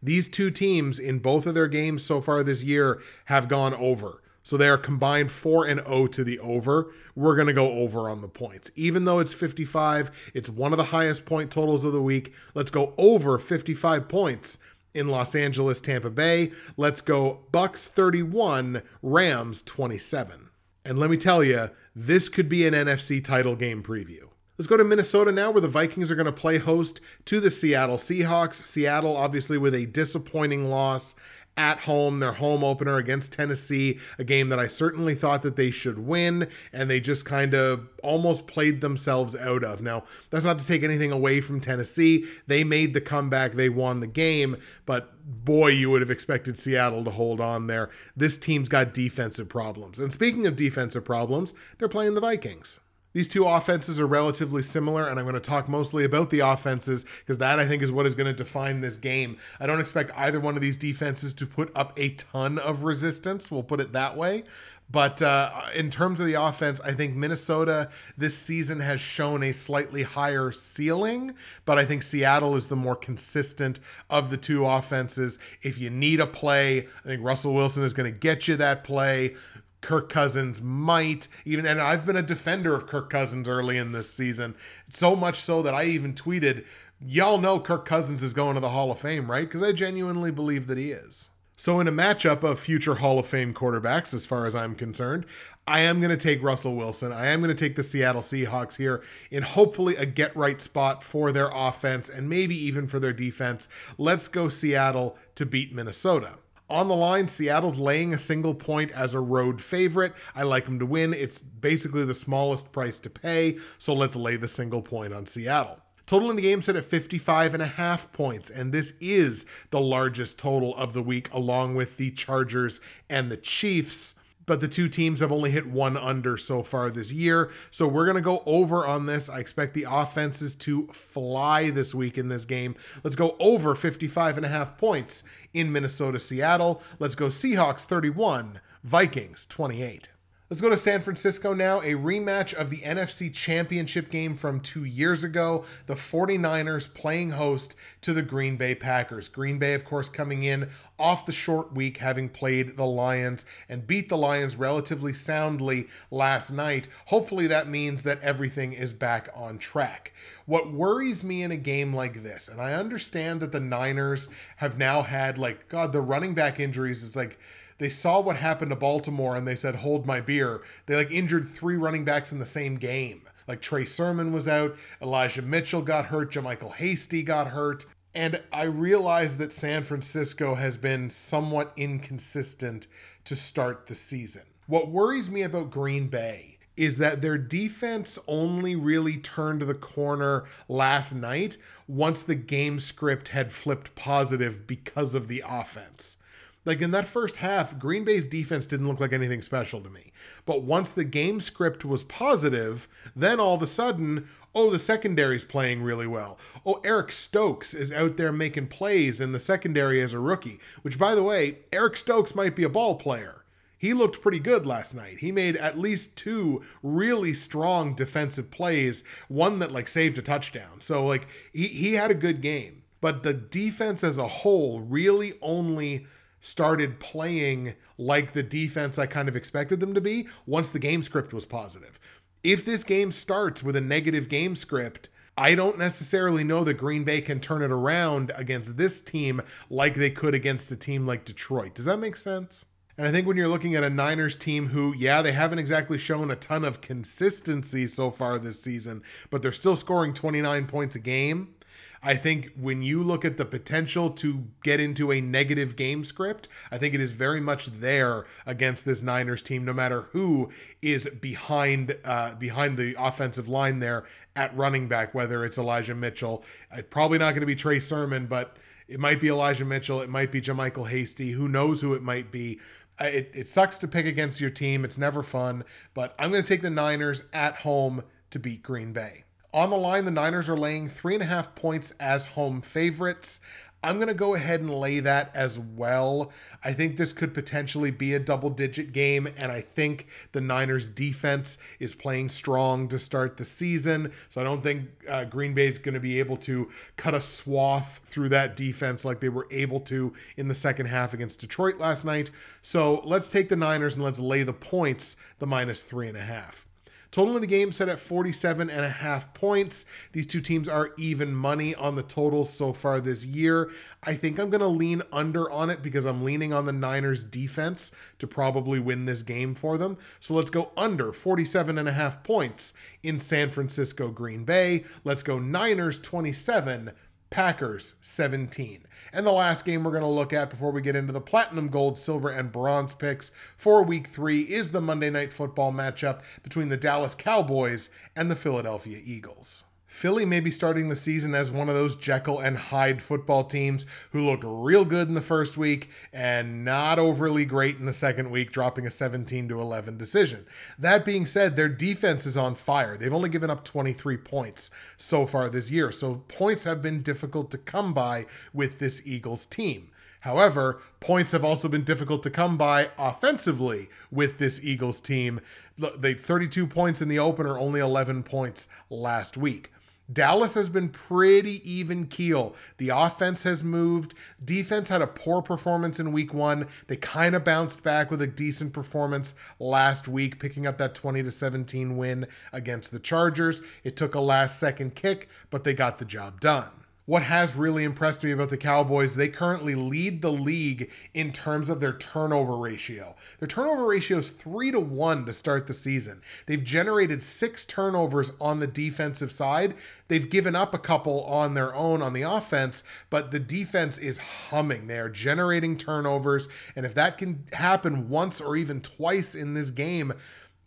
these two teams in both of their games so far this year have gone over. So they are combined 4 and 0 to the over. We're going to go over on the points. Even though it's 55, it's one of the highest point totals of the week. Let's go over 55 points in Los Angeles, Tampa Bay. Let's go Bucks 31, Rams 27. And let me tell you, this could be an NFC title game preview. Let's go to Minnesota now, where the Vikings are going to play host to the Seattle Seahawks. Seattle, obviously, with a disappointing loss at home, their home opener against Tennessee, a game that I certainly thought that they should win, and they just kind of almost played themselves out of. Now, that's not to take anything away from Tennessee. They made the comeback, they won the game, but boy, you would have expected Seattle to hold on there. This team's got defensive problems. And speaking of defensive problems, they're playing the Vikings. These two offenses are relatively similar, and I'm going to talk mostly about the offenses because that I think is what is going to define this game. I don't expect either one of these defenses to put up a ton of resistance, we'll put it that way. But uh, in terms of the offense, I think Minnesota this season has shown a slightly higher ceiling, but I think Seattle is the more consistent of the two offenses. If you need a play, I think Russell Wilson is going to get you that play. Kirk Cousins might even and I've been a defender of Kirk Cousins early in this season. So much so that I even tweeted, y'all know Kirk Cousins is going to the Hall of Fame, right? Because I genuinely believe that he is. So in a matchup of future Hall of Fame quarterbacks as far as I'm concerned, I am going to take Russell Wilson. I am going to take the Seattle Seahawks here in hopefully a get right spot for their offense and maybe even for their defense. Let's go Seattle to beat Minnesota. On the line, Seattle's laying a single point as a road favorite. I like them to win. It's basically the smallest price to pay, so let's lay the single point on Seattle. Total in the game set at 55 and a half points, and this is the largest total of the week, along with the Chargers and the Chiefs but the two teams have only hit one under so far this year. So we're going to go over on this. I expect the offenses to fly this week in this game. Let's go over 55 and a half points in Minnesota, Seattle. Let's go Seahawks 31, Vikings 28. Let's go to San Francisco now. A rematch of the NFC Championship game from two years ago. The 49ers playing host to the Green Bay Packers. Green Bay, of course, coming in off the short week, having played the Lions and beat the Lions relatively soundly last night. Hopefully, that means that everything is back on track. What worries me in a game like this, and I understand that the Niners have now had, like, God, the running back injuries is like, they saw what happened to Baltimore and they said, hold my beer. They like injured three running backs in the same game. Like Trey Sermon was out, Elijah Mitchell got hurt, JaMycal Hasty got hurt. And I realize that San Francisco has been somewhat inconsistent to start the season. What worries me about Green Bay is that their defense only really turned the corner last night once the game script had flipped positive because of the offense. Like in that first half, Green Bay's defense didn't look like anything special to me. But once the game script was positive, then all of a sudden, oh, the secondary's playing really well. Oh, Eric Stokes is out there making plays in the secondary as a rookie, which by the way, Eric Stokes might be a ball player. He looked pretty good last night. He made at least two really strong defensive plays, one that like saved a touchdown. So like he he had a good game. But the defense as a whole really only started playing like the defense I kind of expected them to be once the game script was positive. If this game starts with a negative game script, I don't necessarily know that Green Bay can turn it around against this team like they could against a team like Detroit. Does that make sense? And I think when you're looking at a Niners team who, yeah, they haven't exactly shown a ton of consistency so far this season, but they're still scoring 29 points a game. I think when you look at the potential to get into a negative game script, I think it is very much there against this Niners team, no matter who is behind uh, behind the offensive line there at running back, whether it's Elijah Mitchell. Uh, probably not going to be Trey Sermon, but it might be Elijah Mitchell. It might be JaMycal Hasty. Who knows who it might be. Uh, it, it sucks to pick against your team. It's never fun, but I'm going to take the Niners at home to beat Green Bay. On the line, the Niners are laying three and a half points as home favorites. I'm going to go ahead and lay that as well. I think this could potentially be a double digit game, and I think the Niners defense is playing strong to start the season. So I don't think uh, Green Bay is going to be able to cut a swath through that defense like they were able to in the second half against Detroit last night. So let's take the Niners and let's lay the points, the minus three and a half. Total in the game set at 47 and a half points. These two teams are even money on the totals so far this year. I think I'm going to lean under on it because I'm leaning on the Niners defense to probably win this game for them. So let's go under 47 and a half points in San Francisco Green Bay. Let's go Niners 27 Packers 17. And the last game we're going to look at before we get into the platinum, gold, silver, and bronze picks for week three is the Monday Night Football matchup between the Dallas Cowboys and the Philadelphia Eagles. Philly may be starting the season as one of those Jekyll and Hyde football teams who looked real good in the first week and not overly great in the second week, dropping a 17 to 11 decision. That being said, their defense is on fire. They've only given up 23 points so far this year, so points have been difficult to come by with this Eagles team. However, points have also been difficult to come by offensively with this Eagles team. They 32 points in the opener, only 11 points last week. Dallas has been pretty even keel. The offense has moved. Defense had a poor performance in week one. They kind of bounced back with a decent performance last week, picking up that 20 to 17 win against the Chargers. It took a last second kick, but they got the job done what has really impressed me about the Cowboys, they currently lead the league in terms of their turnover ratio. Their turnover ratio is three to one to start the season. They've generated six turnovers on the defensive side. They've given up a couple on their own on the offense, but the defense is humming. They are generating turnovers. And if that can happen once or even twice in this game,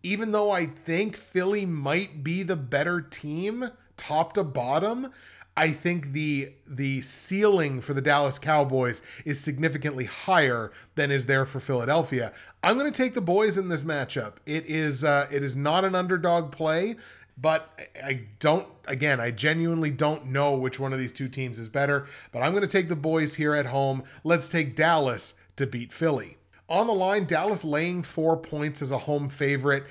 even though I think Philly might be the better team, top to bottom, I think the the ceiling for the Dallas Cowboys is significantly higher than is there for Philadelphia. I'm going to take the boys in this matchup. It is uh, it is not an underdog play, but I don't again, I genuinely don't know which one of these two teams is better, but I'm going to take the boys here at home. Let's take Dallas to beat Philly. On the line, Dallas laying four points as a home favorite.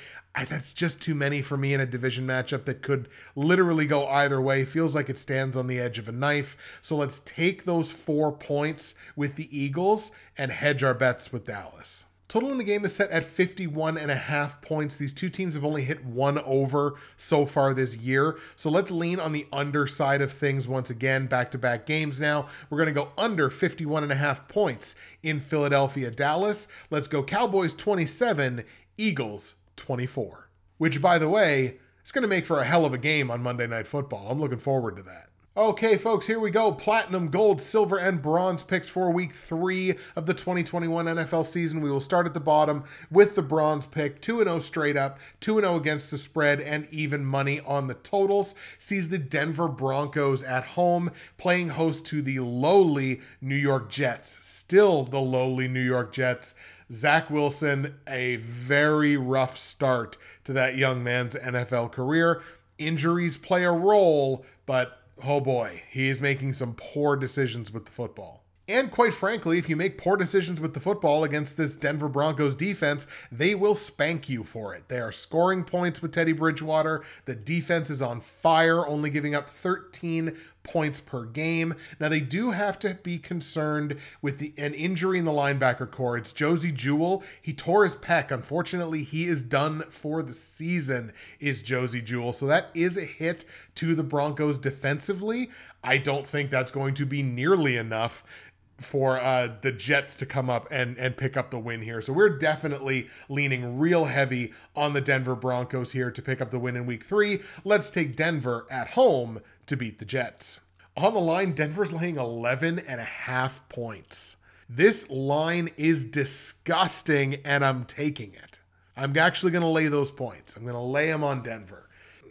That's just too many for me in a division matchup that could literally go either way. Feels like it stands on the edge of a knife. So let's take those four points with the Eagles and hedge our bets with Dallas. Total in the game is set at 51 and a half points. These two teams have only hit one over so far this year. So let's lean on the underside of things once again, back to back games now. We're going to go under 51 and a half points in Philadelphia, Dallas. Let's go Cowboys 27, Eagles 24. Which, by the way, is going to make for a hell of a game on Monday Night Football. I'm looking forward to that. Okay, folks, here we go. Platinum, gold, silver, and bronze picks for week three of the 2021 NFL season. We will start at the bottom with the bronze pick 2 0 straight up, 2 0 against the spread, and even money on the totals. Sees the Denver Broncos at home playing host to the lowly New York Jets. Still the lowly New York Jets. Zach Wilson, a very rough start to that young man's NFL career. Injuries play a role, but oh boy, he is making some poor decisions with the football. And quite frankly, if you make poor decisions with the football against this Denver Broncos defense, they will spank you for it. They are scoring points with Teddy Bridgewater. The defense is on fire, only giving up 13 points per game. Now they do have to be concerned with the an injury in the linebacker corps. It's Josey Jewell. He tore his pec. Unfortunately, he is done for the season. Is Josey Jewell. So that is a hit to the Broncos defensively. I don't think that's going to be nearly enough for uh, the Jets to come up and and pick up the win here. So we're definitely leaning real heavy on the Denver Broncos here to pick up the win in week 3. Let's take Denver at home to beat the Jets. On the line, Denver's laying 11 and a half points. This line is disgusting and I'm taking it. I'm actually going to lay those points. I'm going to lay them on Denver.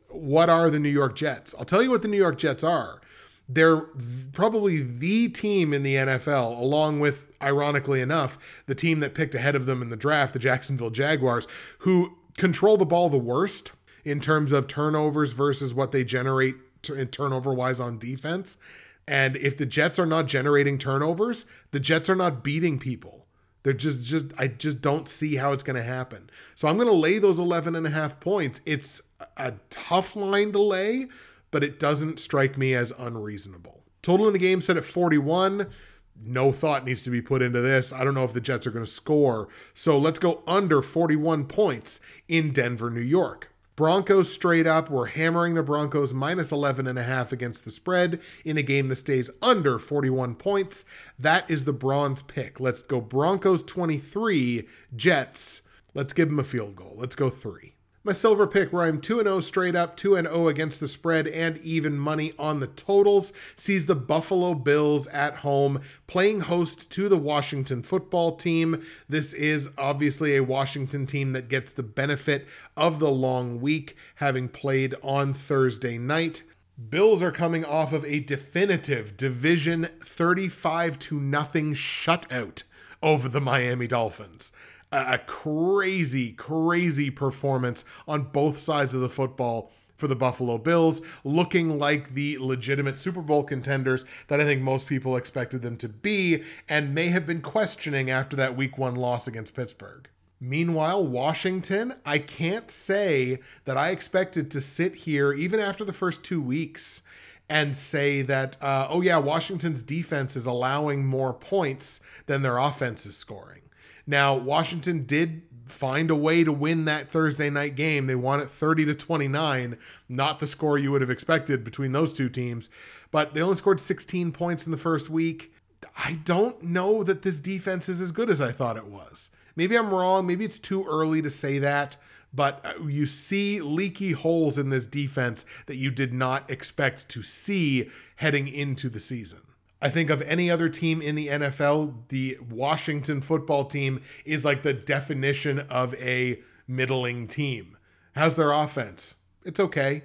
What are the New York Jets? I'll tell you what the New York Jets are they're probably the team in the NFL, along with, ironically enough, the team that picked ahead of them in the draft, the Jacksonville Jaguars, who control the ball the worst in terms of turnovers versus what they generate turnover wise on defense. And if the Jets are not generating turnovers, the Jets are not beating people. They're just just I just don't see how it's going to happen. So I'm going to lay those 11 and a half points. It's a tough line to lay, but it doesn't strike me as unreasonable. Total in the game set at 41. No thought needs to be put into this. I don't know if the Jets are going to score. So let's go under 41 points in Denver, New York. Broncos straight up. We're hammering the Broncos minus 11 and a half against the spread in a game that stays under 41 points. That is the bronze pick. Let's go Broncos 23, Jets. Let's give them a field goal. Let's go three. My silver pick, where I'm 2 0 straight up, 2 0 against the spread, and even money on the totals, sees the Buffalo Bills at home playing host to the Washington football team. This is obviously a Washington team that gets the benefit of the long week, having played on Thursday night. Bills are coming off of a definitive division 35 to nothing shutout over the Miami Dolphins a crazy, crazy performance on both sides of the football for the Buffalo Bills, looking like the legitimate Super Bowl contenders that I think most people expected them to be and may have been questioning after that week one loss against Pittsburgh. Meanwhile, Washington, I can't say that I expected to sit here even after the first two weeks and say that, uh, oh, yeah, Washington's defense is allowing more points than their offense is scoring. Now, Washington did find a way to win that Thursday night game. They won it 30 to 29, not the score you would have expected between those two teams, but they only scored 16 points in the first week. I don't know that this defense is as good as I thought it was. Maybe I'm wrong. Maybe it's too early to say that, but uh, you see leaky holes in this defense that you did not expect to see heading into the season. I think of any other team in the NFL, the Washington football team is like the definition of a middling team. How's their offense? It's okay.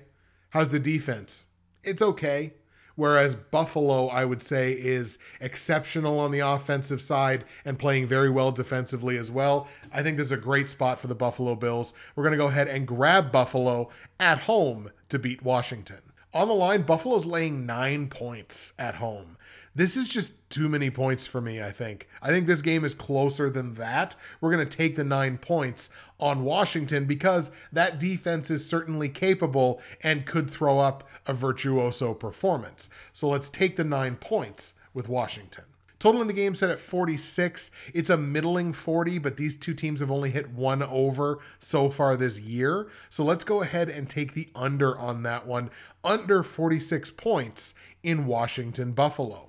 How's the defense? It's okay. Whereas Buffalo, I would say, is exceptional on the offensive side and playing very well defensively as well. I think this is a great spot for the Buffalo Bills. We're going to go ahead and grab Buffalo at home to beat Washington. On the line, Buffalo's laying nine points at home. This is just too many points for me, I think. I think this game is closer than that. We're going to take the nine points on Washington because that defense is certainly capable and could throw up a virtuoso performance. So let's take the nine points with Washington. Total in the game set at 46. It's a middling 40, but these two teams have only hit one over so far this year. So let's go ahead and take the under on that one. Under 46 points in Washington Buffalo.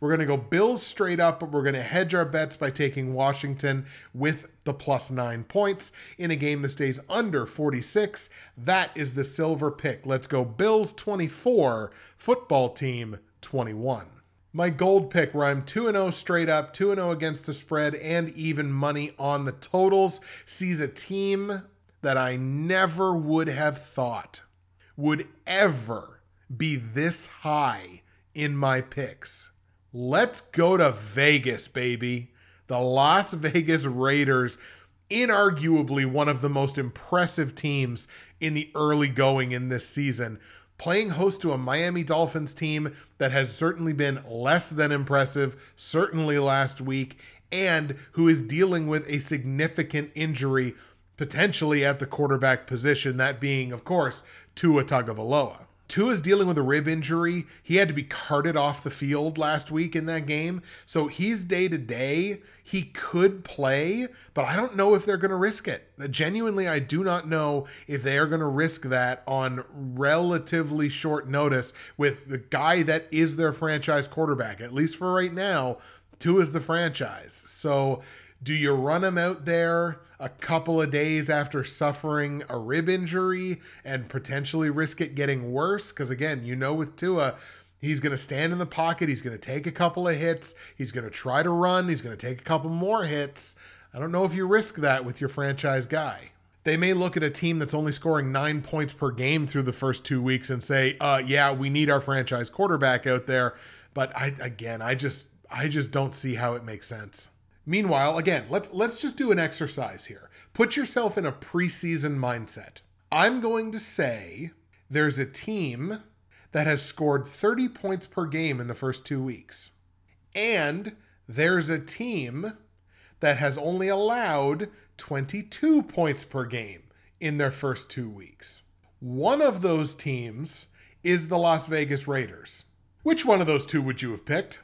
We're going to go Bills straight up, but we're going to hedge our bets by taking Washington with the plus nine points in a game that stays under 46. That is the silver pick. Let's go Bills 24, football team 21. My gold pick, where I'm 2 0 straight up, 2 0 against the spread, and even money on the totals, sees a team that I never would have thought would ever be this high in my picks. Let's go to Vegas, baby. The Las Vegas Raiders, inarguably one of the most impressive teams in the early going in this season, playing host to a Miami Dolphins team that has certainly been less than impressive, certainly last week, and who is dealing with a significant injury potentially at the quarterback position, that being, of course, Tua Tagovailoa. Tua's dealing with a rib injury. He had to be carted off the field last week in that game. So he's day to day. He could play, but I don't know if they're going to risk it. Genuinely, I do not know if they are going to risk that on relatively short notice with the guy that is their franchise quarterback. At least for right now, Tua is the franchise. So do you run him out there a couple of days after suffering a rib injury and potentially risk it getting worse? Because again, you know, with Tua, he's going to stand in the pocket, he's going to take a couple of hits, he's going to try to run, he's going to take a couple more hits. I don't know if you risk that with your franchise guy. They may look at a team that's only scoring nine points per game through the first two weeks and say, uh, yeah, we need our franchise quarterback out there. But I, again, I just, I just don't see how it makes sense. Meanwhile, again, let's let's just do an exercise here. Put yourself in a preseason mindset. I'm going to say there's a team that has scored 30 points per game in the first two weeks. And there's a team that has only allowed 22 points per game in their first two weeks. One of those teams is the Las Vegas Raiders. Which one of those two would you have picked?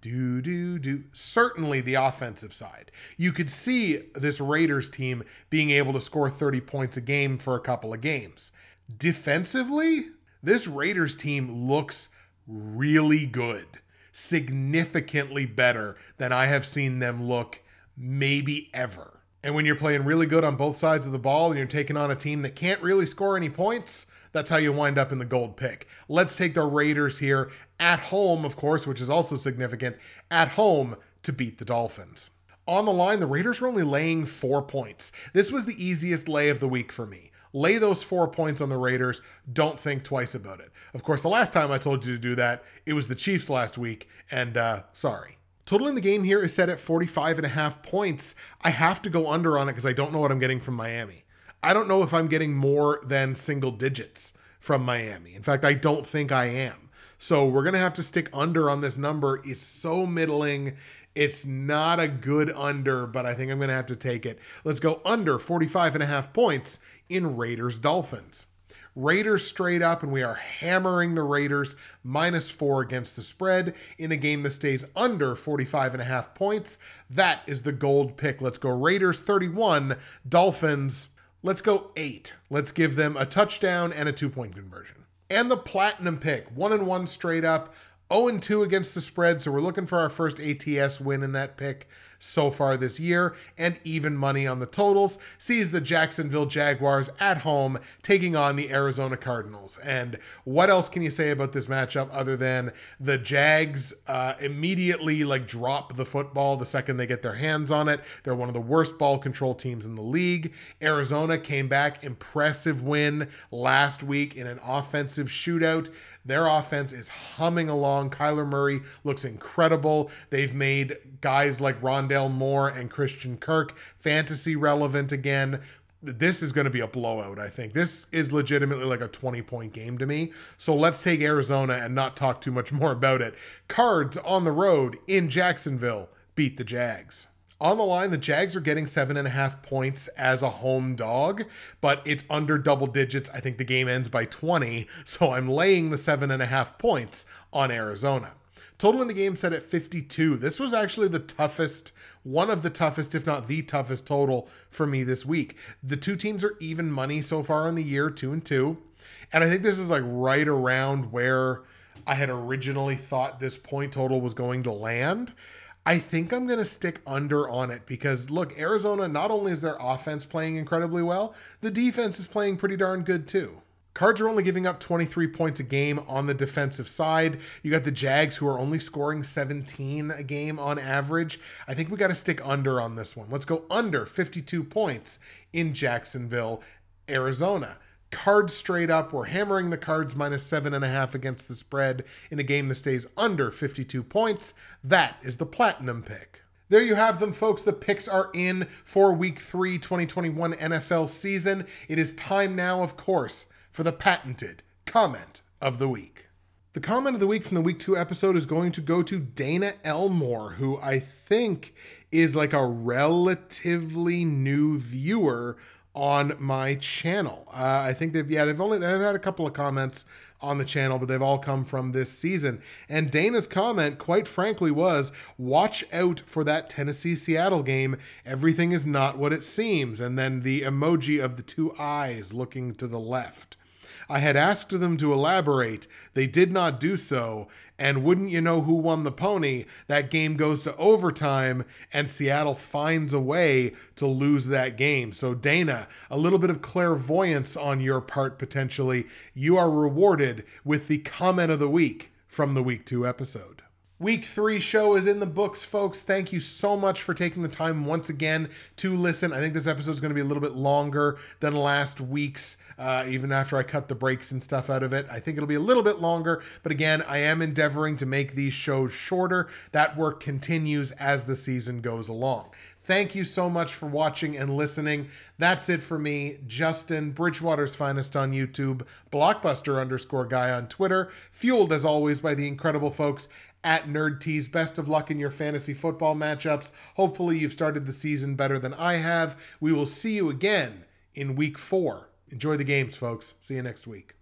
Do, do, do. Certainly the offensive side. You could see this Raiders team being able to score 30 points a game for a couple of games. Defensively, this Raiders team looks really good, significantly better than I have seen them look maybe ever. And when you're playing really good on both sides of the ball and you're taking on a team that can't really score any points, that's how you wind up in the gold pick. Let's take the Raiders here at home, of course, which is also significant, at home to beat the Dolphins. On the line, the Raiders are only laying four points. This was the easiest lay of the week for me. Lay those four points on the Raiders. Don't think twice about it. Of course, the last time I told you to do that, it was the Chiefs last week, and uh, sorry. Total in the game here is set at 45 and a half points. I have to go under on it because I don't know what I'm getting from Miami. I don't know if I'm getting more than single digits from Miami. In fact, I don't think I am. So we're going to have to stick under on this number. It's so middling. It's not a good under, but I think I'm going to have to take it. Let's go under 45 and a half points in Raiders Dolphins. Raiders straight up, and we are hammering the Raiders minus four against the spread in a game that stays under 45 and a half points. That is the gold pick. Let's go Raiders 31, Dolphins Let's go eight. Let's give them a touchdown and a two point conversion. And the platinum pick, one and one straight up, 0 and 2 against the spread. So we're looking for our first ATS win in that pick so far this year, and even money on the totals sees the Jacksonville Jaguars at home taking on the Arizona Cardinals. And what else can you say about this matchup other than the Jags uh, immediately like drop the football the second they get their hands on it? They're one of the worst ball control teams in the league. Arizona came back, impressive win last week in an offensive shootout. Their offense is humming along. Kyler Murray looks incredible. They've made guys like Rondale Moore and Christian Kirk fantasy relevant again. This is going to be a blowout, I think. This is legitimately like a 20 point game to me. So let's take Arizona and not talk too much more about it. Cards on the road in Jacksonville beat the Jags. On the line, the Jags are getting seven and a half points as a home dog, but it's under double digits. I think the game ends by 20, so I'm laying the seven and a half points on Arizona. Total in the game set at 52. This was actually the toughest, one of the toughest, if not the toughest total for me this week. The two teams are even money so far in the year, two and two. And I think this is like right around where I had originally thought this point total was going to land. I think I'm going to stick under on it because look, Arizona, not only is their offense playing incredibly well, the defense is playing pretty darn good too. Cards are only giving up 23 points a game on the defensive side. You got the Jags who are only scoring 17 a game on average. I think we got to stick under on this one. Let's go under 52 points in Jacksonville, Arizona. Cards straight up. We're hammering the cards minus seven and a half against the spread in a game that stays under 52 points. That is the platinum pick. There you have them, folks. The picks are in for week three, 2021 NFL season. It is time now, of course, for the patented comment of the week. The comment of the week from the week two episode is going to go to Dana Elmore, who I think is like a relatively new viewer on my channel. Uh, I think they've yeah they've only they've had a couple of comments on the channel, but they've all come from this season. And Dana's comment, quite frankly, was watch out for that Tennessee Seattle game. Everything is not what it seems. And then the emoji of the two eyes looking to the left. I had asked them to elaborate. They did not do so. And wouldn't you know who won the pony? That game goes to overtime, and Seattle finds a way to lose that game. So, Dana, a little bit of clairvoyance on your part potentially. You are rewarded with the comment of the week from the week two episode. Week three show is in the books, folks. Thank you so much for taking the time once again to listen. I think this episode is going to be a little bit longer than last week's, uh, even after I cut the breaks and stuff out of it. I think it'll be a little bit longer, but again, I am endeavoring to make these shows shorter. That work continues as the season goes along. Thank you so much for watching and listening. That's it for me, Justin, Bridgewater's Finest on YouTube, Blockbuster underscore guy on Twitter, fueled as always by the incredible folks at Nerd Teas. Best of luck in your fantasy football matchups. Hopefully, you've started the season better than I have. We will see you again in week four. Enjoy the games, folks. See you next week.